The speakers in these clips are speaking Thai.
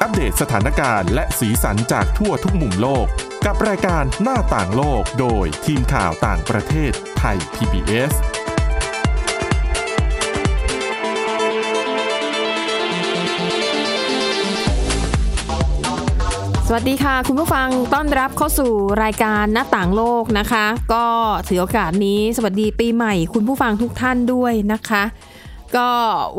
อัปเดตสถานการณ์และสีสันจากทั่วทุกมุมโลก กับรายการหน้าต่างโลกโดยทีมข่าวต่างประเทศไทย PBS สวัสดีค่ะ คุณผู้ฟังต้อนรับเข้าสู่รายการหน้าต่างโลกนะคะ ก็ถือโอกาสนี้สวัสดีปีใหม่ คุณผู้ฟังทุกท่านด้วยนะคะ ก็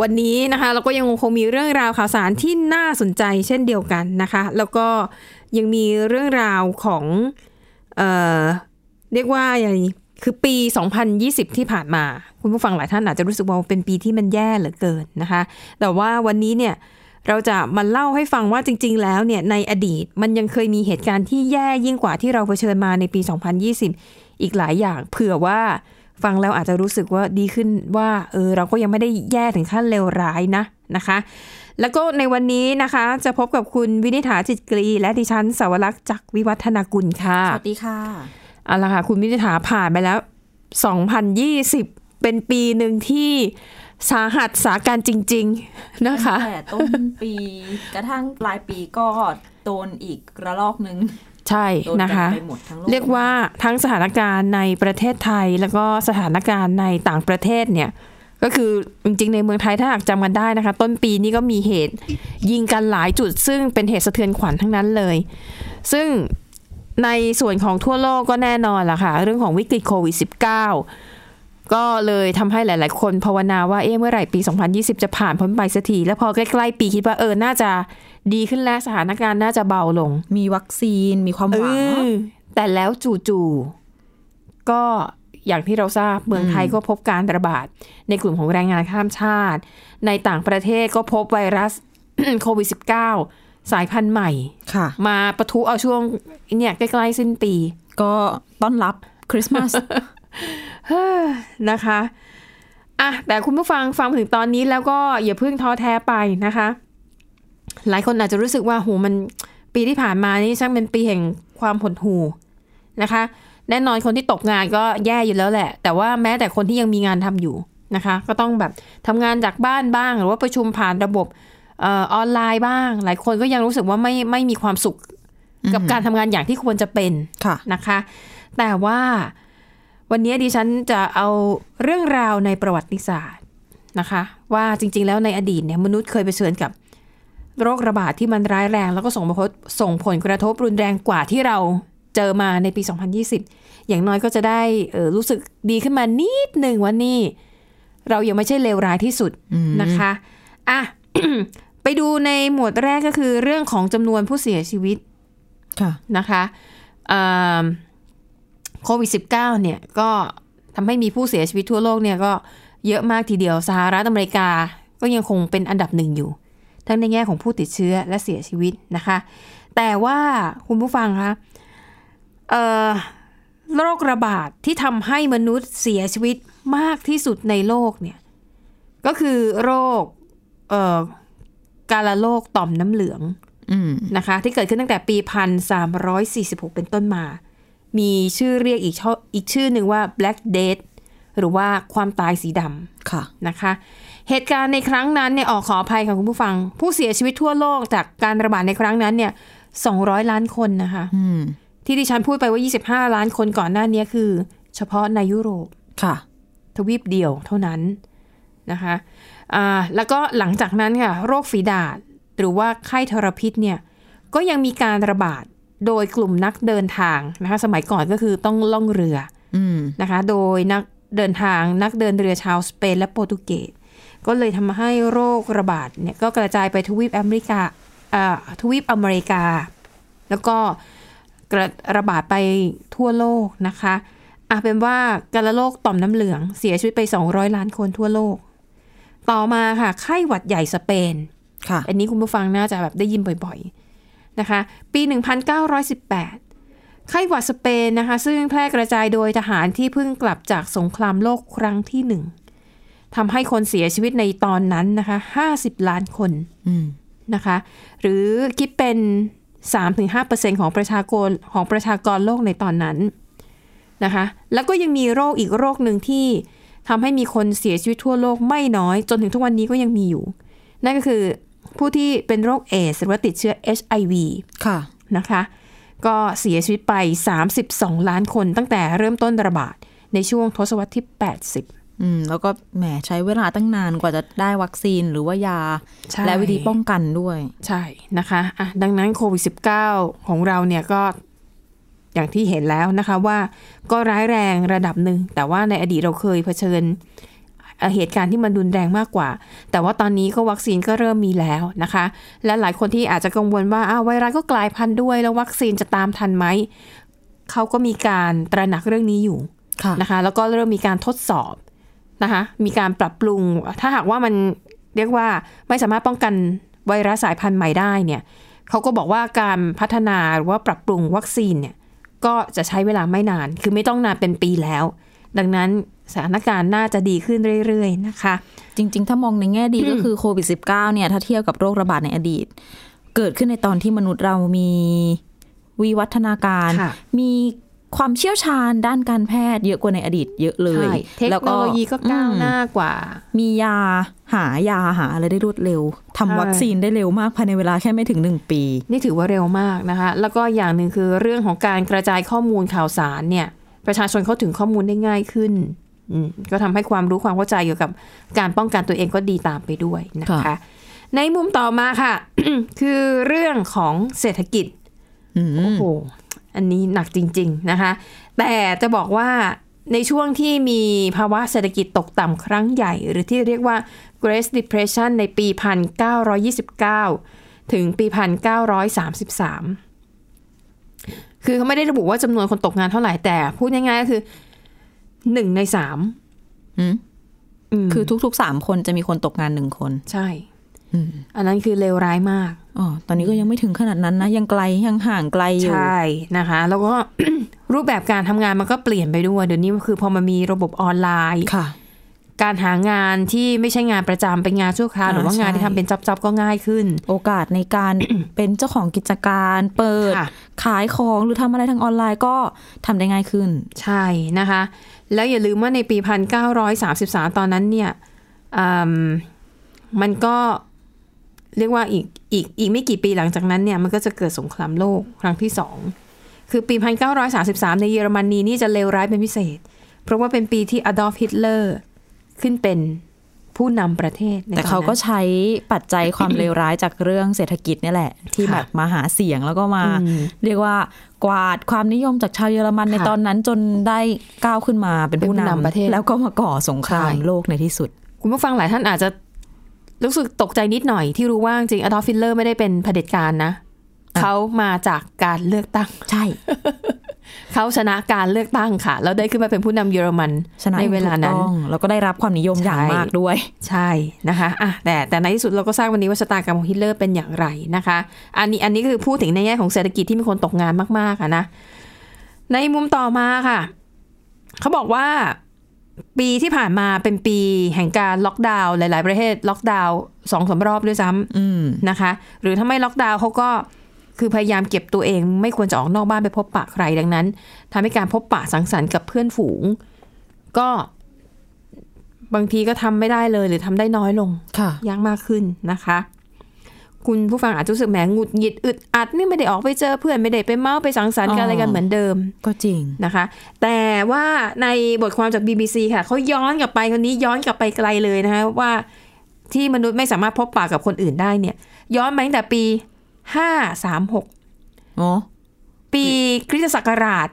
วันนี้นะคะเราก็ยังคงมีเรื่องราวข่าวสารที่น่าสนใจเช่นเดียวกันนะคะ แล้วก็ยังมีเรื่องราวของเอ่อเรียกว่าอย่างคือปี 2020 ที่ผ่านมา คุณผู้ฟังหลายท่านอาจจะรู้สึกว่าเป็นปีที่มันแย่เหลือเกินนะคะ แต่ว่าวันนี้เนี่ยเราจะมาเล่าให้ฟังว่าจริง ๆ แล้วเนี่ยในอดีตมันยังเคยมีเหตุการณ์ที่แย่ยิ่งกว่าที่เราเผชิญมาในปี 2020 อีกหลายอย่างเผื่อว่า ฟังแล้วอาจจะรู้สึกว่าดีขึ้นว่าเออเราก็ยังไม่ได้แย่ถึงขั้นเลวร้ายนะนะคะ แล้วก็ในวันนี้นะคะ จะพบกับคุณวินิษฐาจิตกรี และดิฉันสาวรักษ์จักรวิวัฒนากุลค่ะ สวัสดีค่ะเอาละค่ะ คุณวินิษฐาผ่านไปแล้ว 2020 เป็นปีหนึ่งที่สาหัสสาการจริง ๆนะคะตั้งแต่ต้นปี กระทั่งปลายปีก็โดนอีกระลอกหนึ่ง ใช่โดนนะกัคะไปหมดทั้งโลกเรียกว่าทั้งสถานการณ์ในประเทศไทยแล้วก็สถานการณ์ในต่างประเทศเนี่ยก็คือจริงๆในเมืองไทยถ้าหากจำกันได้นะคะ ต้นปีนี้ก็มีเหตุยิงกันหลายจุด ซึ่งเป็นเหตุสะเทือนขวัญทั้งนั้นเลย ซึ่งในส่วนของทั่วโลกก็แน่นอนล่ะค่ะ เรื่องของวิกฤตโควิด -19 ก็เลยทำให้หลาย ๆ คนภาวนาว่าเอ๊ะเมื่อไหร่ปี 2020 จะผ่านพ้นไปสักที แล้วพอใกล้ ๆ ปีคิดว่าเออ น่าจะ ดีขึ้นแล้วสถานการณ์น่าจะเบาลง มีวัคซีนมีความหวังเออแต่แล้วจู่ๆก็อย่างที่เราทราบเมืองไทยก็พบการระบาด ในกลุ่มของแรงงานข้ามชาติ ในต่างประเทศก็พบไวรัสโควิด -19 สายพันธุ์ใหม่ค่ะมาปะทุเอาช่วงเนี่ยใกล้ๆสิ้นปี ก็ต้อนรับคริสต์มาสนะคะอะแต่คุณผู้ฟังฟังมาถึงตอนนี้แล้วก็อย่าเพิ่งท้อแท้ไปนะคะ หลายคนอาจจะรู้สึกว่าโหมันปีที่ผ่านมานี่ช่างเป็นปีแห่งความหดหู่นะคะ แน่นอนคนที่ตกงานก็แย่อยู่แล้วแหละ แต่ว่าแม้แต่คนที่ยังมีงานทำอยู่นะคะ ก็ต้องแบบทำงานจากบ้านบ้าง หรือว่าประชุมผ่านระบบเออออนไลน์บ้าง หลายคนก็ยังรู้สึกว่าไม่ไม่มีความสุขกับการทำงานอย่างที่ควรจะเป็นค่ะนะคะ แต่ว่าวันนี้ดิฉันจะเอาเรื่องราวในประวัติศาสตร์นะคะ ว่าจริง ๆ แล้วในอดีตเนี่ยมนุษย์เคยเผชิญกับ โรคระบาดที่มันร้ายแรง แล้วก็ส่งผลส่งผลกระทบรุนแรงกว่าที่เราเจอมาในปี 2020 อย่างน้อยก็จะได้เอ่อรู้สึกดีขึ้นมานิดหนึ่งว่านี่ เรายังไม่ใช่เลวร้ายที่สุดนะคะอะไปดูในหมวดแรกก็คือเรื่องของจำนวนผู้เสียชีวิตค่ะนะคะอ่าโควิด -19 เนี่ยก็ทำให้มีผู้เสียชีวิตทั่วโลกเนี่ยก็เยอะมากทีเดียวสหรัฐอเมริกาก็ยังคงเป็นอันดับหนึ่งอยู่ ทั้งในแง่ของผู้ติดเชื้อและเสียชีวิตนะคะ แต่ว่าคุณผู้ฟังคะเอ่อโรคระบาดที่ทำให้มนุษย์เสียชีวิตมากที่สุดในโลกเนี่ยก็คือโรคเอ่อกาฬโรคต่อมน้ำเหลืองอืมนะคะ ที่เกิดขึ้นตั้งแต่ปี 1346 เป็นต้นมา มีชื่อเรียกอีกช่ออีกชื่อหนึ่งว่า Black Death หรือว่าความตายสีดค่ะำนะคะ เหตุการณ์ในครั้งนั้นเนี่ยออกขออภัยค่ะคุณผู้ฟัง ผู้เสียชีวิตทั่วโลกจากการระบาดในครั้งนั้นเนี่ย200ล้านคนนะคะอืมที่ดิฉันพูดไปว่า 25 ล้านคนก่อนหน้านี้คือ เฉพาะในยุโรปค่ะ ทวีปเดียวเท่านั้นนะคะอ่าแล้วก็หลังจากนั้นค่ะโรคฝีดาษหรือว่าไข้ทรพิษเนี่ยก็ยังมีการระบาดโดยกลุ่มนักเดินทางนะคะสมัยก่อนก็คือต้องล่องเรืออืมนะคะ โดยนักเดินทางนักเดินเรือชาวสเปนและโปรตุเกส ก็เลยทำให้โรคระบาดเนี่ยก็กระจายไปทวีปอเมริกาอ่าทวีปอเมริกา แล้วก็กระระบาดไปทั่วโลกนะคะอะเป็นว่าการโรคต่อมน้ำเหลืองเสียชีวิตไป 200 ล้านคนทั่วโลก ต่อมาค่ะ ไข้หวัดใหญ่สเปนค่ะอันนี้คุณผู้ฟังน่าจะแบบได้ยินบ่อยๆนะคะ ปี 1918 ไข้หวัดสเปนนะคะ ซึ่งแพร่กระจายโดยทหารที่เพิ่งกลับจากสงครามโลกครั้งที่หนึ่ง ทำให้คนเสียชีวิตในตอนนั้นนะคะ50ล้านคนอืมนะคะ หรือคิดเป็น3-5%ของประชากรของประชากรโลกในตอนนั้นนะคะ แล้วก็ยังมีโรคอีกโรคหนึ่งที่ทำให้มีคนเสียชีวิตทั่วโลกไม่น้อย จนถึงทุกวันนี้ก็ยังมีอยู่ นั่นก็คือผู้ที่เป็นโรคเอดส์หรือว่าติดเชื้อ HIV ค่ะนะคะ ก็เสียชีวิตไป 32 ล้านคนตั้งแต่เริ่มต้นระบาดในช่วงทศวรรษที่ 80 อืมแล้วก็แหมใช้เวลาตั้งนานกว่าจะได้วัคซีนหรือว่ายาใช่และวิธีป้องกันด้วย ใช่นะคะอะดังนั้นโควิด -19 ของเราเนี่ยก็อย่างที่เห็นแล้วนะคะว่าก็ร้ายแรงระดับหนึ่ง แต่ว่าในอดีตเราเคยเผชิญเอ่อเหตุการณ์ที่มันรุนแรงมากกว่า แต่ว่าตอนนี้ก็วัคซีนก็เริ่มมีแล้วนะคะ และหลายคนที่อาจจะกังวลว่าอ้าวไวรัสก็กลายพันธุ์ด้วย แล้ววัคซีนจะตามทันไหมเขาก็มีการตระหนักเรื่องนี้อยู่ค่ะนะคะ แล้วก็เริ่มมีการทดสอบ นะคะมีการปรับปรุง ถ้าหากว่ามันเรียกว่าไม่สามารถป้องกันไวรัสสายพันธุ์ใหม่ได้เนี่ยเขาก็บอกว่าการพัฒนาหรือว่าปรับปรุงวัคซีนเนี่ยก็จะใช้เวลาไม่นาน คือไม่ต้องนานเป็นปีแล้ว ดังนั้นสถานการณ์น่าจะดีขึ้นเรื่อยๆนะคะ จริง ๆ ถ้ามองในแง่ดีก็คือโควิด -19 เนี่ยถ้าเทียบกับโรคระบาดในอดีต เกิดขึ้นในตอนที่มนุษย์เรามีวิวัฒนาการค่ะมี ความเชี่ยวชาญด้านการแพทย์เยอะกว่าในอดีตเยอะเลยใช่เทคโนโลยีก็ก้าวหน้ากว่า มียาหายาหาอะไรได้รวดเร็วทำใช่วัคซีนได้เร็วมากภายในเวลาแค่ไม่ถึงหนึ่งปี นี่ถือว่าเร็วมากนะคะ แล้วก็อย่างหนึ่งคือเรื่องของการกระจายข้อมูลข่าวสารเนี่ย ประชาชนเข้าถึงข้อมูลได้ง่ายขึ้นอืมก็ทำให้ความรู้ความเข้าใจเกี่ยวกับการป้องกันตัวเองก็ดีตามไปด้วยนะคะค่ะในมุมต่อมาค่ะ คือเรื่องของเศรษฐกิจอืมโอ้โห อันนี้หนักจริง ๆ นะคะ แต่จะบอกว่าในช่วงที่มีภาวะเศรษฐกิจตกต่ำครั้งใหญ่ หรือที่เรียกว่า Great Depression ในปี 1929 ถึงปี 1933 คือเขาไม่ได้ระบุว่าจำนวนคนตกงานเท่าไหร่แต่พูดง่ายๆก็คือหนึ่งในสามอืมมคือทุกๆสามคนจะมีคนตกงานหนึ่งคน ใช่ อืมอันนั้นคือเลวร้ายมากอ๋อตอนนี้ก็ยังไม่ถึงขนาดนั้นนะ ยังไกลยังห่างไกลอยู่ ใช่นะคะ แล้วก็รูปแบบการทำงานมันก็เปลี่ยนไปด้วย เดี๋ยวนี้คือพอมันมีระบบออนไลน์ค่ะ การหางานที่ไม่ใช่งานประจำเป็นงานชั่วคราวอ่าหรือว่างานใช่ที่ทำเป็นจับๆก็ง่ายขึ้น โอกาสในการเป็นเจ้าของกิจการเปิดค่ะขายของหรือทำอะไรทางออนไลน์ก็ทำได้ง่ายขึ้น ใช่นะคะ แล้วอย่าลืมว่าในปี 1933 ตอนนั้นเนี่ยอืมมันก็ เรียกว่าอีกอีกอีกไม่กี่ปีหลังจากนั้นเนี่ยมันก็จะเกิดสงครามโลกครั้งที่สองคือปี 1933 ในเยอรมนีนี่จะเลวร้ายเป็นพิเศษ เพราะว่าเป็นปีที่อดอล์ฟฮิตเลอร์ขึ้นเป็นผู้นำประเทศในแต่ตอนเขาก็นั้นใช้ปัจจัยความเลวร้ายจากเรื่องเศรษฐกิจเนี่ยแหละ ที่ค่ะแบบมาหาเสียงแล้วก็มาอืมเรียกว่ากวาดความนิยมจากชาวเยอรมันในค่ะตอนนั้นจนได้ก้าวขึ้นมาเป็นผู้เป็นผู้นำนำประเทศ แล้วก็มาก่อสงครามใช่โลกในที่สุด คุณผู้ฟังหลายท่านอาจจะ รู้สึกตกใจนิดหน่อยที่รู้ว่าจริงอดอล์ฟฮิตเลอร์ไม่ได้เป็นเผด็จการนะอะเขามาจากการเลือกตั้ง ใช่ เขาชนะการเลือกตั้งค่ะ แล้วได้ขึ้นมาเป็นผู้นำเยอรมันชนะในเวลานั้นถูกต้องแล้วก็ได้รับความนิยมอย่างใช่มากด้วย ใช่นะคะอะแต่แต่ในที่สุดเราก็ทราบวันนี้ว่าชะตากรรมของฮิตเลอร์เป็นอย่างไรนะคะ อันนี้อันนี้คือพูดถึงในแง่ของเศรษฐกิจที่มีคนตกงานมากๆอะนะ ในมุมต่อมาค่ะ เขาบอกว่า ปีที่ผ่านมาเป็นปีแห่งการล็อกดาวน์หลาย ๆ ประเทศล็อกดาวน์สองสามรอบด้วยซ้ำอืมนะคะ หรือถ้าไม่ล็อกดาวน์เขาก็คือพยายามเก็บตัวเองไม่ควรจะออกนอกบ้านไปพบปะใครดังนั้นทำให้การพบปะสังสรรค์กับเพื่อนฝูง ก็บางทีก็ทำไม่ได้เลยหรือทำได้น้อยลงค่ะยากมากขึ้นนะคะ คุณผู้ฟังอาจจะรู้สึกแหมหงุดหงิดอึดอัดนี่ไม่ได้ออกไปเจอเพื่อนไม่ได้ไปเมาไปสังสรรค์กันอ๋อออะไรกันเหมือนเดิม ก็จริงนะคะ แต่ว่าในบทความจาก BBC ค่ะเขาย้อนกลับไปคนนี้ย้อนกลับไปไกลเลยนะคะว่าที่มนุษย์ไม่สามารถพบปะกับคนอื่นได้เนี่ย ย้อนมาตั้งแต่ปี536อ๋อปีคริสตศักราช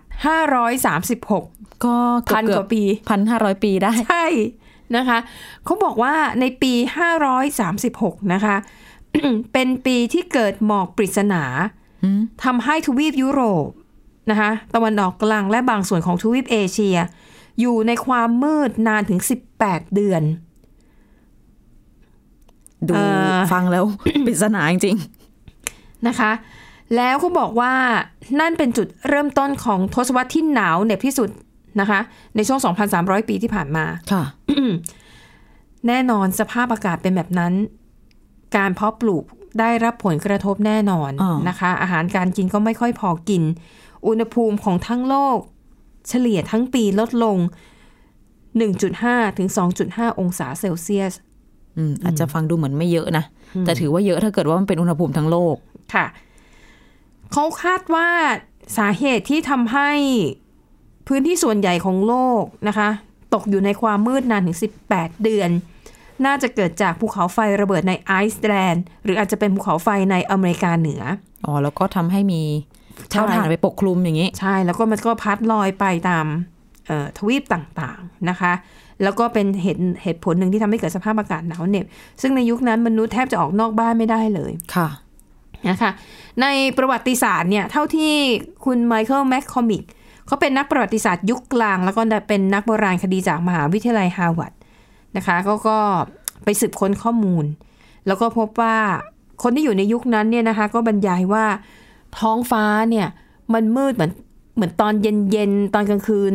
536ก็พันกว่าปีพันห้าร้อยปีได้ ใช่นะคะเขาบอกว่าในปี536นะคะ เป็นปีที่เกิดหมอกปริศนาอืมทำให้ทวีปยุโรปนะคะตะวันออกกลางและบางส่วนของทวีปเอเชีย อยู่ในความมืดนานถึง 18 เดือน ดูเอ่อฟังแล้วปริศนาจริงนะคะ แล้วเขาบอกว่านั่นเป็นจุดเริ่มต้นของทศวรรษที่หนาวเหน็บที่สุดนะคะ ในช่วง 2,300 ปีที่ผ่านมาๆค่ะแน่นอนสภาพอากาศเป็นแบบนั้น การเพาะปลูกได้รับผลกระทบแน่นอนอ่านนะคะ อาหารการกินก็ไม่ค่อยพอกิน อุณหภูมิของทั้งโลก เฉลี่ยทั้งปีลดลง 1.5 ถึง 2.5 องศาเซลเซียสอืมอาจจะฟังดูเหมือนไม่เยอะนะ แต่ถือว่าเยอะถ้าเกิดว่ามันเป็นอุณหภูมิทั้งโลกค่ะเขาคาดว่าสาเหตุที่ทำให้พื้นที่ส่วนใหญ่ของโลกนะคะ ตกอยู่ในความมืดนานถึง 18 เดือน น่าจะเกิดจากภูเขาไฟระเบิดในไอซ์แลนด์หรืออาจจะเป็นภูเขาไฟในอเมริกาเหนือ อ๋อ แล้วก็ทำให้มีเถ้าถ่านไปปกคลุมอย่างนี้ ใช่ แล้วก็มันก็พัดลอยไปตามเอ่อทวีปต่างๆนะคะ แล้วก็เป็นเหตุเหตุผลหนึ่งที่ทำให้เกิดสภาพอากาศหนาวเหน็บ ซึ่งในยุคนั้นมนุษย์แทบจะออกนอกบ้านไม่ได้เลย ค่ะ นะคะ ในประวัติศาสตร์เนี่ย เท่าที่คุณไมเคิลแมคคอมิกเขาเป็นนักประวัติศาสตร์ยุคกลาง แล้วก็เป็นนักโบราณคดีจากมหาวิทยาลัยฮาร์วาร์ด นะคะก็ก็ไปสืบค้นข้อมูล แล้วก็พบว่าคนที่อยู่ในยุคนั้นเนี่ยนะคะ ก็บรรยายว่าท้องฟ้าเนี่ยมันมืดเหมือนเหมือนตอนเย็นๆตอนกลางคืน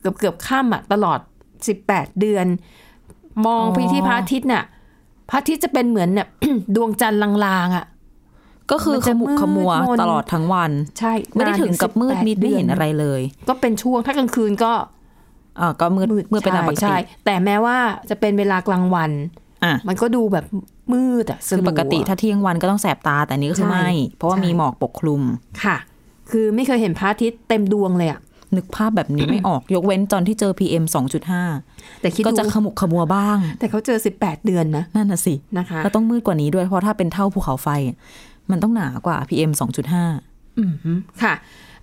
เกือบเกือบค่ำอะตลอด 18 เดือน มองไปที่พระอาทิตย์เนี่ยพระอาทิตย์จะเป็นเหมือนเนี่ยดวงจันทร์ลางๆอะก็คือมันขจะมุกขมัวมืดมนตลอดทั้งวัน ใช่ ไม่ได้ถึงกับมืด18มิดไม่เห็นอะไรเลย ก็เป็นช่วงถ้ากลางคืนก็อ่า ก็มืดมืดเป็นตามปกใช่ติใช่แต่แม้ว่าจะเป็นเวลากลางวันอะมันก็ดูแบบมืดอะสคือลัวปกติถ้าเที่ยงวันก็ต้องแสบตาแต่อันนี้ก็คือใช่ไม่ เพราะว่าใช่มีหมอกปกคลุมค่ะ คือไม่เคยเห็นพระอาทิตย์เต็มดวงเลยอะนึกภาพแบบนี้ไม่ออกยกเว้นตอนที่เจอ PM 2.5 แต่คิดก็ดูจะขมุกขมัวบ้าง แต่เขาเจอ 18 เดือนนะ นั่นน่ะสินะคะก็ต้องมืดกว่านี้ด้วยเพราะถ้าเป็นเท่าภูเขาไฟ มันต้องหนากว่า PM 2.5อืมฮึ ค่ะ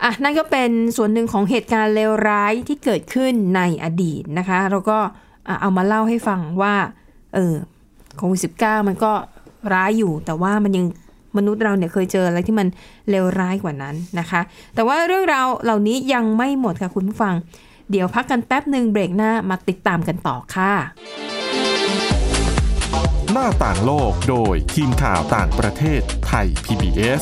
อะนั่นก็เป็นส่วนหนึ่งของเหตุการณ์เลวร้ายที่เกิดขึ้นในอดีตนะคะเราก็เอามาเล่าให้ฟังว่าเออโควิดสิมันก็ร้ายอยู่ แต่ว่ามันยังมนุษย์เราเนี่ยเคยเจออะไรที่มันเลวร้ายกว่านั้นนะคะ แต่ว่าเรื่องราวเหล่านี้ยังไม่หมดค่ะคุณผู้ฟัง เดี๋ยวพักกันแป๊บหนึ่งเบรกหน้ามาติดตามกันต่อค่ะ หน้าต่างโลกโดยทีมข่าวต่างประเทศไทย PBS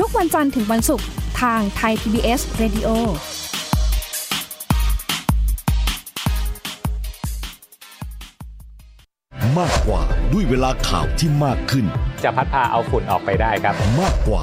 ทุกวันจันทร์ถึงวันศุกร์ทางไทย PBS Radio มากกว่าด้วยเวลาข่าวที่มากขึ้น จะพัดพาเอาฝุ่นออกไปได้ครับ มากกว่า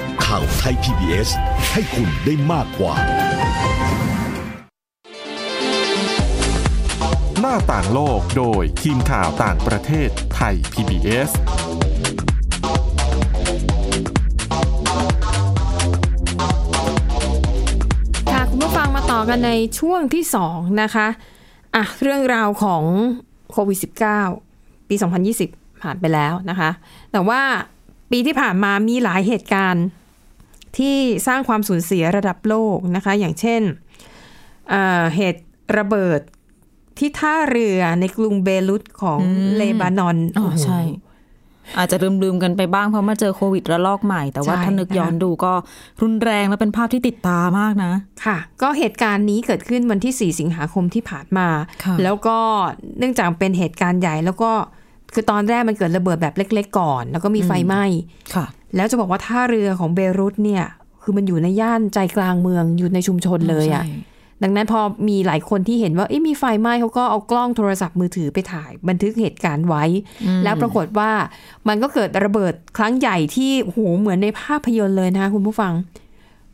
ข่าวไทย PBS ให้คุณได้มากกว่า หน้าต่างโลกโดยทีมข่าวต่างประเทศไทย PBS ค่ะคุณผู้ฟังมาต่อกันในช่วงที่สองนะคะ อะ เรื่องราวของโควิด -19 ปี 2020 ผ่านไปแล้วนะคะ แต่ว่าปีที่ผ่านมามีหลายเหตุการณ์ ที่สร้างความสูญเสียระดับโลกนะคะ อย่างเช่นเอ่อเหตุระเบิดที่ท่าเรือในกรุงเบรุตของอืมเลบานอนอ๋อโโหใช่อาจจะลืมๆกันไปบ้างเพราะมาเจอโควิดระลอกใหม่ แต่ว่าใช่ถ้านึกย้อนนะคะดูก็รุนแรงและเป็นภาพที่ติดตามากนะ ค่ะ ก็เหตุการณ์นี้เกิดขึ้นวันที่ 4 สิงหาคมที่ผ่านมาค่ะแล้วก็เนื่องจากเป็นเหตุการณ์ใหญ่แล้วก็ คือตอนแรกมันเกิดระเบิดแบบเล็ก ๆ ก่อน แล้วก็มีไฟไหม้ค่ะ แล้วจะบอกว่าท่าเรือของเบรุตเนี่ย คือมันอยู่ในย่านใจกลางเมืองอยู่ในชุมชนเลยอะ่ะใช่ดังนั้นพอมีหลายคนที่เห็นว่าเอ๊ะมีไฟไหม้เขาก็เอากล้องโทรศัพท์มือถือไปถ่าย บันทึกเหตุการณ์ไว้ แล้วปรากฏว่ามันก็เกิดระเบิดครั้งใหญ่ที่โอ้โหเหมือนในภาพยนตร์เลยนะคะคุณผู้ฟัง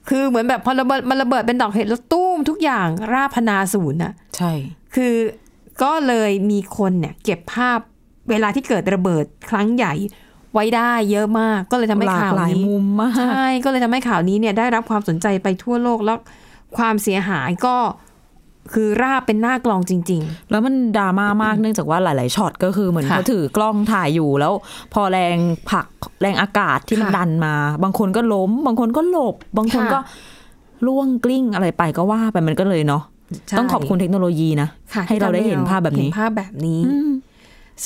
คือเหมือนแบบพอระเบิดมันระเบิดเป็นดอกเห็ดแล้วตุ้มทุกอย่างราพนาศูนย์น่ะใช่ คือก็เลยมีคนเนี่ยเก็บภาพ เวลาที่เกิดระเบิดครั้งใหญ่ไว้ได้เยอะมาก ก็เลยทำให้หลากข่าวหลายนี้มุมมากใช่ก็เลยทำให้ข่าวนี้เนี่ยได้รับความสนใจไปทั่วโลกแล้วความเสียหายก็คือราบเป็นหน้ากลองจริงแล้วมันดราม่ามากเนื่องจากว่าหลาย ๆช็อตก็คือเหมือนค่ะเขาถือกล้องถ่ายอยู่แล้ว พอแรงผลักแรงอากาศที่มันค่ะดันมา บางคนก็ล้ม บางคนก็หลบ บางคนค่ะก็ล่วงกลิ้งอะไรไปก็ว่าไปมันก็เลยเนาะใช่ต้องขอบคุณเทคโนโลยีนะๆค่ะให้เราได้เห็นภาพแบบนี้เห็นภาพแบบนี้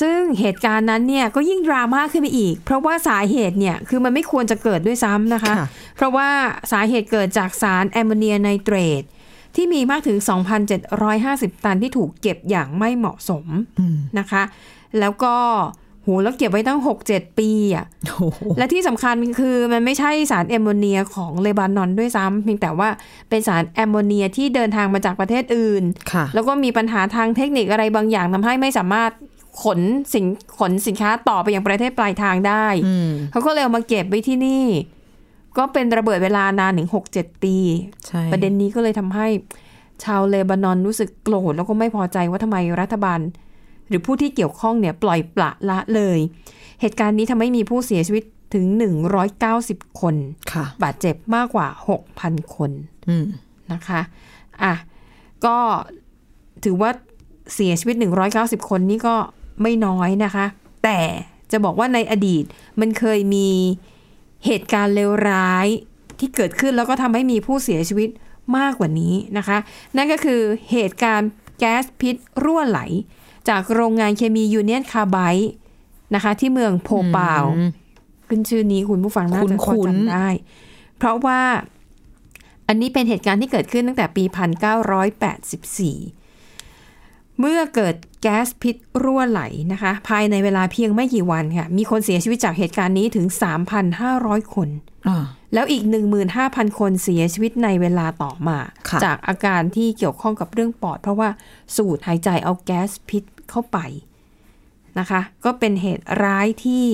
ซึ่งเหตุการณ์นั้นเนี่ยก็ยิ่งดราม่าขึ้นไปอีก เพราะว่าสาเหตุเนี่ยคือมันไม่ควรจะเกิดด้วยซ้ำนะคะค่ะเพราะว่าสาเหตุเกิดจากสารแอมโมเนียไนเตรตที่มีมากถึง 2,750 ตันที่ถูกเก็บอย่างไม่เหมาะสมนะคะ แล้วก็โหแล้วเก็บไว้ตั้ง 6-7 ปีอะโอ้โหและที่สำคัญคือมันไม่ใช่สารแอมโมเนียของเลบานอนด้วยซ้ำเพียงแต่ว่าเป็นสารแอมโมเนียที่เดินทางมาจากประเทศอื่นค่ะแล้วก็มีปัญหาทางเทคนิคอะไรบางอย่างทำให้ไม่สามารถ ขนสินขนสินค้าต่อไปยังประเทศปลายทางได้อืมเขาก็เลยเอามาเก็บไว้ที่นี่ ก็เป็นระเบิดเวลานานถึงหกเจ็ดปีใช่ประเด็นนี้ก็เลยทำให้ชาวเลบานอนรู้สึกโกรธแล้วก็ไม่พอใจว่าทำไมรัฐบาล หรือผู้ที่เกี่ยวข้องเนี่ยปล่อยปละละเลย เหตุการณ์นี้ทำให้มีผู้เสียชีวิตถึง 190 คนค่ะ บาดเจ็บมากกว่า 6,000 คนอืมนะคะ อะ ก็ถือว่าเสียชีวิต 190 คนนี่ก็ ไม่น้อยนะคะ แต่จะบอกว่าในอดีตมันเคยมีเหตุการณ์เลวร้ายที่เกิดขึ้นแล้วก็ทำให้มีผู้เสียชีวิตมากกว่านี้นะคะ นั่นก็คือเหตุการณ์แก๊สพิษรั่วไหล จากโรงงานเคมียูเนียนคาไบต์นะคะ ที่เมืองโพปาวอืมขึ้นชื่อนี้คุณผู้ฟังน่าจะพอคุ้นๆจำได้ เพราะว่าอันนี้เป็นเหตุการณ์ที่เกิดขึ้นตั้งแต่ปี 1984 เมื่อเกิดแก๊สพิษรั่วไหลนะคะ ภายในเวลาเพียงไม่กี่วันค่ะ มีคนเสียชีวิตจากเหตุการณ์นี้ถึง 3,500 คนอ่าแล้วอีก 15,000 คนเสียชีวิตในเวลาต่อมาค่ะจากอาการที่เกี่ยวข้องกับเรื่องปอด เพราะว่าสูดหายใจเอาแก๊สพิษเข้าไปนะคะ ก็เป็นเหตุร้ายที่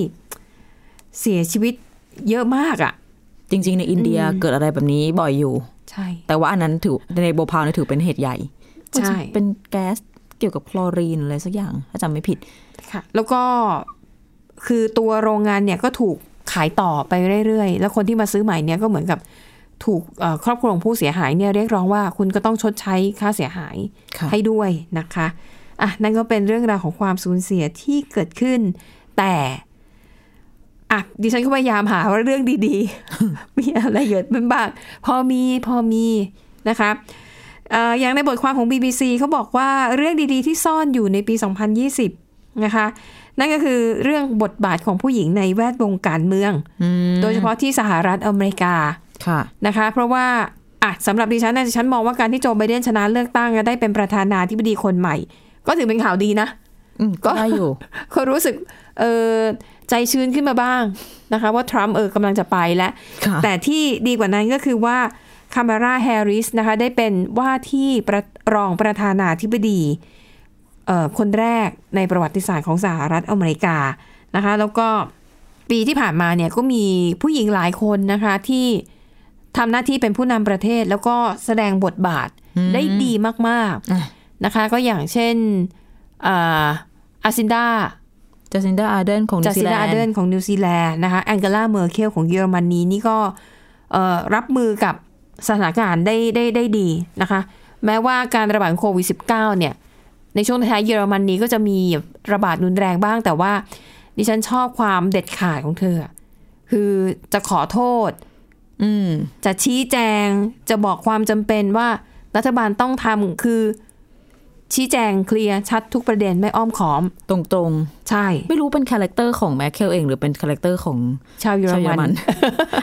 เสียชีวิตเยอะมากอะ่ะ จริง ๆ ในอินเดียอืมเกิดอะไรแบบนี้บ่อยอยู่ ใช่ แต่ว่าอันนั้นถือในโบพาวเนี่ยถือเป็นเหตุใหญ่ ใช่ เป็นแก๊ส เกี่ยวกับคลอรีนอะไรสักอย่างถ้าจำไม่ผิดค่ะ แล้วก็คือตัวโรงงานเนี่ยก็ถูกขายต่อไปเรื่อยๆ แล้วคนที่มาซื้อใหม่เนี่ยก็เหมือนกับถูกเอ่อครอบครัวของผู้เสียหายเนี่ยเรียกร้องว่าคุณก็ต้องชดใช้ค่าเสียหายค่ะให้ด้วยนะคะอะนั่นก็เป็นเรื่องราวของความสูญเสียที่เกิดขึ้น แต่อะดิฉันก็พยายามหาว่าเรื่องดีๆ มีอะไรเกิดขึ้นบ้างพอมีพอมีนะคะเอ่อ อย่างในบทความของ BBC เขาบอกว่าเรื่องดีๆ ที่ซ่อนอยู่ในปี 2020 นะคะ นั่นก็คือเรื่องบทบาทของผู้หญิงในแวดวงการเมือง โดยเฉพาะที่สหรัฐอเมริกาค่ะนะคะ เพราะว่าอะสำหรับดิฉันนะดิฉันมองว่าการที่โจไบเดนชนะเลือกตั้งและได้เป็นประธานาธิบดีคนใหม่ ก็ถือเป็นข่าวดีนะอืมก็ได้อยู่เขารู้สึกเออใจชื้นขึ้นมาบ้างนะคะ ว่าทรัมป์เออกำลังจะไปแล้วค่ะแต่ที่ดีกว่านั้นก็คือว่า คามาราแฮร์ริสนะคะได้เป็นว่าที่ประรองประธานาธิบดีเอ่อคนแรกในประวัติศาสตร์ของสหรัฐอเมริกานะคะแล้วก็ปีที่ผ่านมาเนี่ยก็มีผู้หญิงหลายคนนะคะที่ทำหน้าที่เป็นผู้นำประเทศแล้วก็แสดงบทบาทได้ดีมากอะๆนะคะก็อย่างเช่นอาซินดาจัสซินดาอาร์เดนของนิจาวซีซิแลดาอาร์เดนนด์ของนิวซีแลนด์นะคะแองเกลาเมอร์เคลของเยอรมนีนี่ก็เอ่อรับมือกับ สถานการณ์ได้ได้ได้ดีนะคะ แม้ว่าการระบาดของโควิด -19 เนี่ย ในช่วงท้ายๆเยอรมนีก็จะมีระบาดรุนแรงบ้าง แต่ว่าดิฉันชอบความเด็ดขาดของเธอ คือจะขอโทษอืมจะชี้แจงจะบอกความจำเป็นว่ารัฐบาลต้องทำคือชี้แจงเคลียร์ชัดทุกประเด็นไม่อ้อมค้อม ตรงๆ ใช่ ไม่รู้เป็น character ของแมร์เคิลเองหรือเป็น character ของชาวเยอรชาวเยอรมัมันน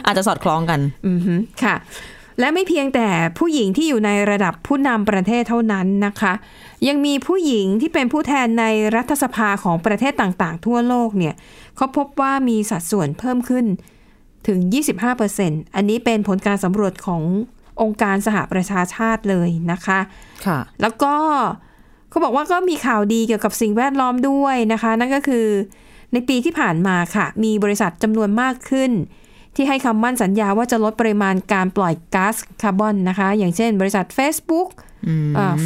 อาจจะสอดคล้องกัน อือฮึค่ะ และไม่เพียงแต่ผู้หญิงที่อยู่ในระดับผู้นำประเทศเท่านั้นนะคะ ยังมีผู้หญิงที่เป็นผู้แทนในรัฐสภาของประเทศต่างๆ ทั่วโลกเนี่ยเขาพบว่ามีสัดส่วนเพิ่มขึ้นถึง 25%อันนี้เป็นผลการสำรวจขององค์การสหประชาชาติเลยนะคะค่ะ แล้วก็เขาบอกว่าก็มีข่าวดีเกี่ยวกับสิ่งแวดล้อมด้วยนะคะ นั่นก็คือในปีที่ผ่านมาค่ะ มีบริษัทจำนวนมากขึ้น ที่ให้คำมั่นสัญญาว่าจะลดปริมาณการปล่อยก๊าซคาร์บอนนะคะ อย่างเช่นบริษัท Facebook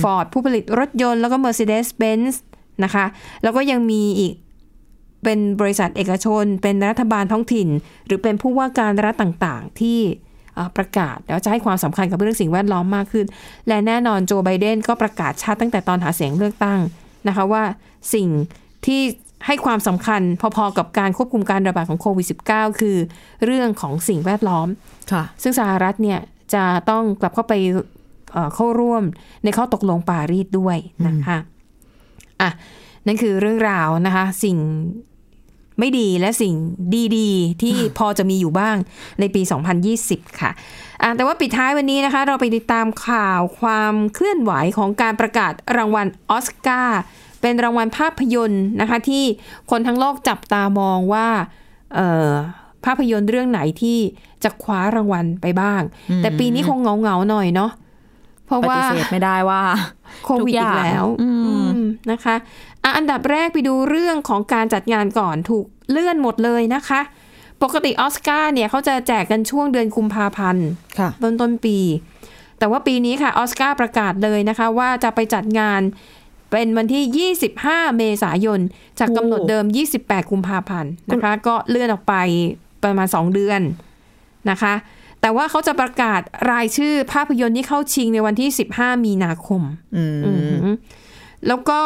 ฟอร์ดผู้ผลิตรถยนต์แล้วก็ Mercedes-Benz นะคะ แล้วก็ยังมีอีกเป็นบริษัทเอกชน เป็นรัฐบาลท้องถิ่น หรือเป็นผู้ว่าการรัฐต่างๆ ที่เอ่อประกาศแล้วจะให้ความสำคัญกับเรื่องสิ่งแวดล้อมมากขึ้น และแน่นอนโจไบเดนก็ประกาศชัดตั้งแต่ตอนหาเสียงเลือกตั้งนะคะว่าสิ่งที่ ให้ความสำคัญพอๆกับการควบคุมการระบาดของโควิด -19 คือเรื่องของสิ่งแวดล้อมค่ะซึ่งสหรัฐเนี่ยจะต้องกลับเข้าไปเอ่อเข้าร่วมในข้อตกลงปารีสด้วยนะคะอะนั่นคือเรื่องราวนะคะ สิ่งไม่ดีและสิ่งดีๆ ที่พอจะมีอยู่บ้างในปี 2020 ค่ะอะ แต่ว่าปิดท้ายวันนี้นะคะ เราไปติดตามข่าวความเคลื่อนไหวของการประกาศรางวัลออสการ์ เป็นรางวัลภาพยนตร์นะคะที่คนทั้งโลกจับตามองว่าเอ่อภาพยนตร์เรื่องไหนที่จะคว้ารางวัลไปบ้าง แต่ปีนี้คงเหงาๆหน่อยเนาะเพราะปว่าฏิเสธไม่ได้ว่าโควิดอีกแล้วอืมอืมนะคะอะอันดับแรกไปดูเรื่องของการจัดงานก่อนถูกเลื่อนหมดเลยนะคะ ปกติออสการ์เนี่ยเขาจะแจกกันช่วงเดือนกุมภาพันธ์ค่ะต้นต้นปี แต่ว่าปีนี้ค่ะออสการ์ประกาศเลยนะคะ ว่าจะไปจัดงาน เป็นวันที่ 25 เมษายน จากกำหนดเดิม 28 กุมภาพันธ์นะคะ ก็เลื่อนออกไปประมาณ 2 เดือนนะคะ แต่ว่าเขาจะประกาศรายชื่อภาพยนตร์ที่เข้าชิงในวันที่ 15 มีนาคมอืมอืมแล้วก็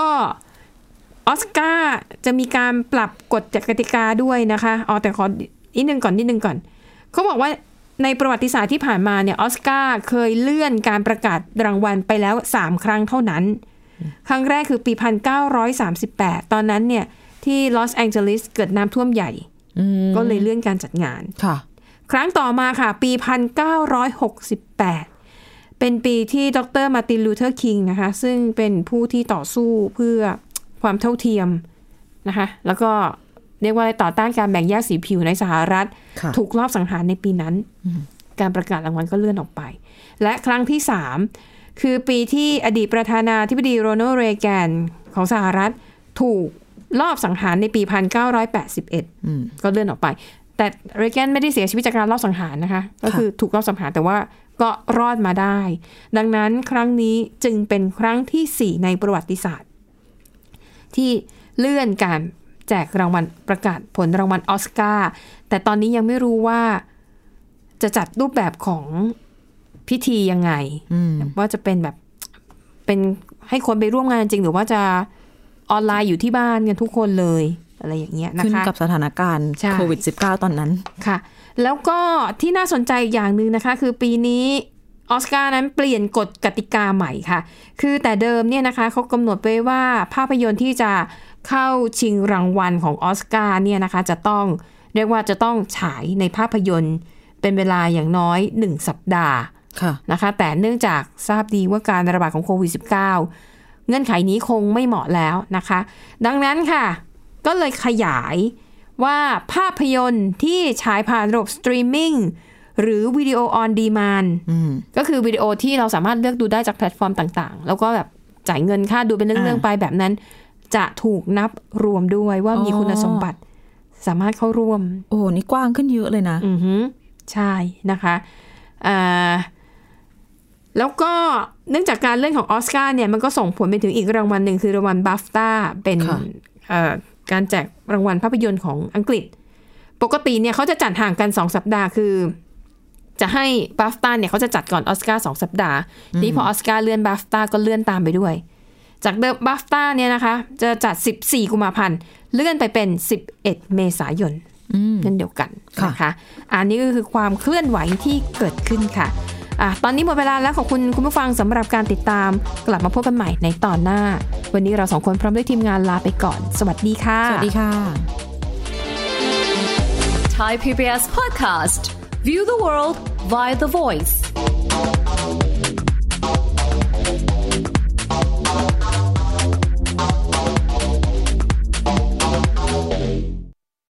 ออสการ์จะมีการปรับกฎกติกาด้วยนะคะอ๋อแต่ขอนิดนึงก่อนนิดนึงก่อน เขาบอกว่าในประวัติศาสตร์ที่ผ่านมาเนี่ยออสการ์เคยเลื่อนการประกาศรางวัลไปแล้ว 3 ครั้งเท่านั้น ครั้งแรกคือปี 1938 ตอนนั้นเนี่ยที่ลอสแองเจลิสเกิดน้ำท่วมใหญ่อืมก็เลยเลื่อนการจัดงานค่ะ ครั้งต่อมาค่ะ ปี 1968 เป็นปีที่ดรมาร์ตินลูเทอร์คิงนะคะ ซึ่งเป็นผู้ที่ต่อสู้เพื่อความเท่าเทียมนะคะ แล้วก็เรียกว่าอะไรต่อต้านการแบ่งแยกสีผิวในสหรัฐค่ะถูกลอบสังหารในปีนั้น การประกาศรางวัลก็เลื่อนออกไป และครั้งที่3 คือปีที่อดีตประธานาธิบดีโรนัลด์เรแกนของสหรัฐถูกลอบสังหารในปี 1981อืมก็เลื่อนออกไป แต่เรแกนไม่ได้เสียชีวิตจากการลอบสังหารนะคะ ก็คือถูกลอบสังหารแต่ว่าก็รอดมาได้ ดังนั้นครั้งนี้จึงเป็นครั้งที่ 4 ในประวัติศาสตร์ ที่เลื่อนการแจกรางวัลประกาศผลรางวัลออสการ์แต่ตอนนี้ยังไม่รู้ว่าจะจัดรูปแบบของ พิธียังไงอืมว่าจะเป็นแบบเป็นให้คนไปร่วมงานจริง หรือว่าจะออนไลน์อยู่ที่บ้านกันทุกคนเลย อะไรอย่างเงี้ยนะคะขึ้นกับสถานการณ์ใช่โควิด -19 ตอนนั้นค่ะ แล้วก็ที่น่าสนใจอย่างหนึ่งนะคะ คือปีนี้ออสการ์นั้นเปลี่ยนกฎกติกาใหม่ค่ะ คือแต่เดิมเนี่ยนะคะเขากำหนดไว้ว่าภาพยนตร์ที่จะเข้าชิงรางวัลของออสการ์เนี่ยนะคะ จะต้องเรียกว่าจะต้องฉายในภาพยนตร์เป็นเวลาอย่างน้อย 1 สัปดาห์ค่ะ นะคะ แต่เนื่องจากทราบดีว่าการระบาดของโควิด -19 เงื่อนไขนี้คงไม่เหมาะแล้วนะคะ ดังนั้นค่ะ ก็เลยขยายว่าภาพยนตร์ที่ฉายผ่านระบบสตรีมมิ่งหรือ video on demand อืมก็คือวิดีโอที่เราสามารถเลือกดูได้จากแพลตฟอร์มต่างๆ แล้วก็แบบจ่ายเงินค่าดูเป็นเรื่องๆไปแบบนั้น จะถูกนับรวมด้วยว่ามีอ๋อคุณสมบัติ สามารถเข้าร่วม โอ้นี่กว้างขึ้นเยอะเลยนะ อือฮึใช่นะคะอ่า แล้วก็เนื่องจากการเล่นของออสการ์เนี่ยมันก็ส่งผลไปถึงอีกรางวัลหนึ่งคือรางวัลบัฟต้าเป็นค่ะเอ่อการแจกรางวัลภาพยนตร์ของอังกฤษ ปกติเนี่ยเขาจะจัดห่างกัน 2 สัปดาห์คือ จะให้BAFTA เนี่ยเขาจะจัดก่อนออสการ์สองสัปดาห์นี่พอออสการ์เลื่อน BAFTA ก็เลื่อนตามไปด้วย จากเดิม BAFTA เนี่ยนะคะ จะจัด 14 กุมภาพันธ์เลื่อนไปเป็น 11 เมษายนอืมเช่นเดียวกันค่ะนะคะอันนี้ก็คือความเคลื่อนไหวที่เกิดขึ้นค่ะ อะตอนนี้หมดเวลาแล้วขอบคุณคุณผู้ฟังสำหรับการติดตาม กลับมาพบกันใหม่ในตอนหน้า วันนี้เราสองคนพร้อมด้วยทีมงานลาไปก่อน สวัสดีค่ะ สวัสดีค่ะ Thai PBS podcast. View the world via the voice.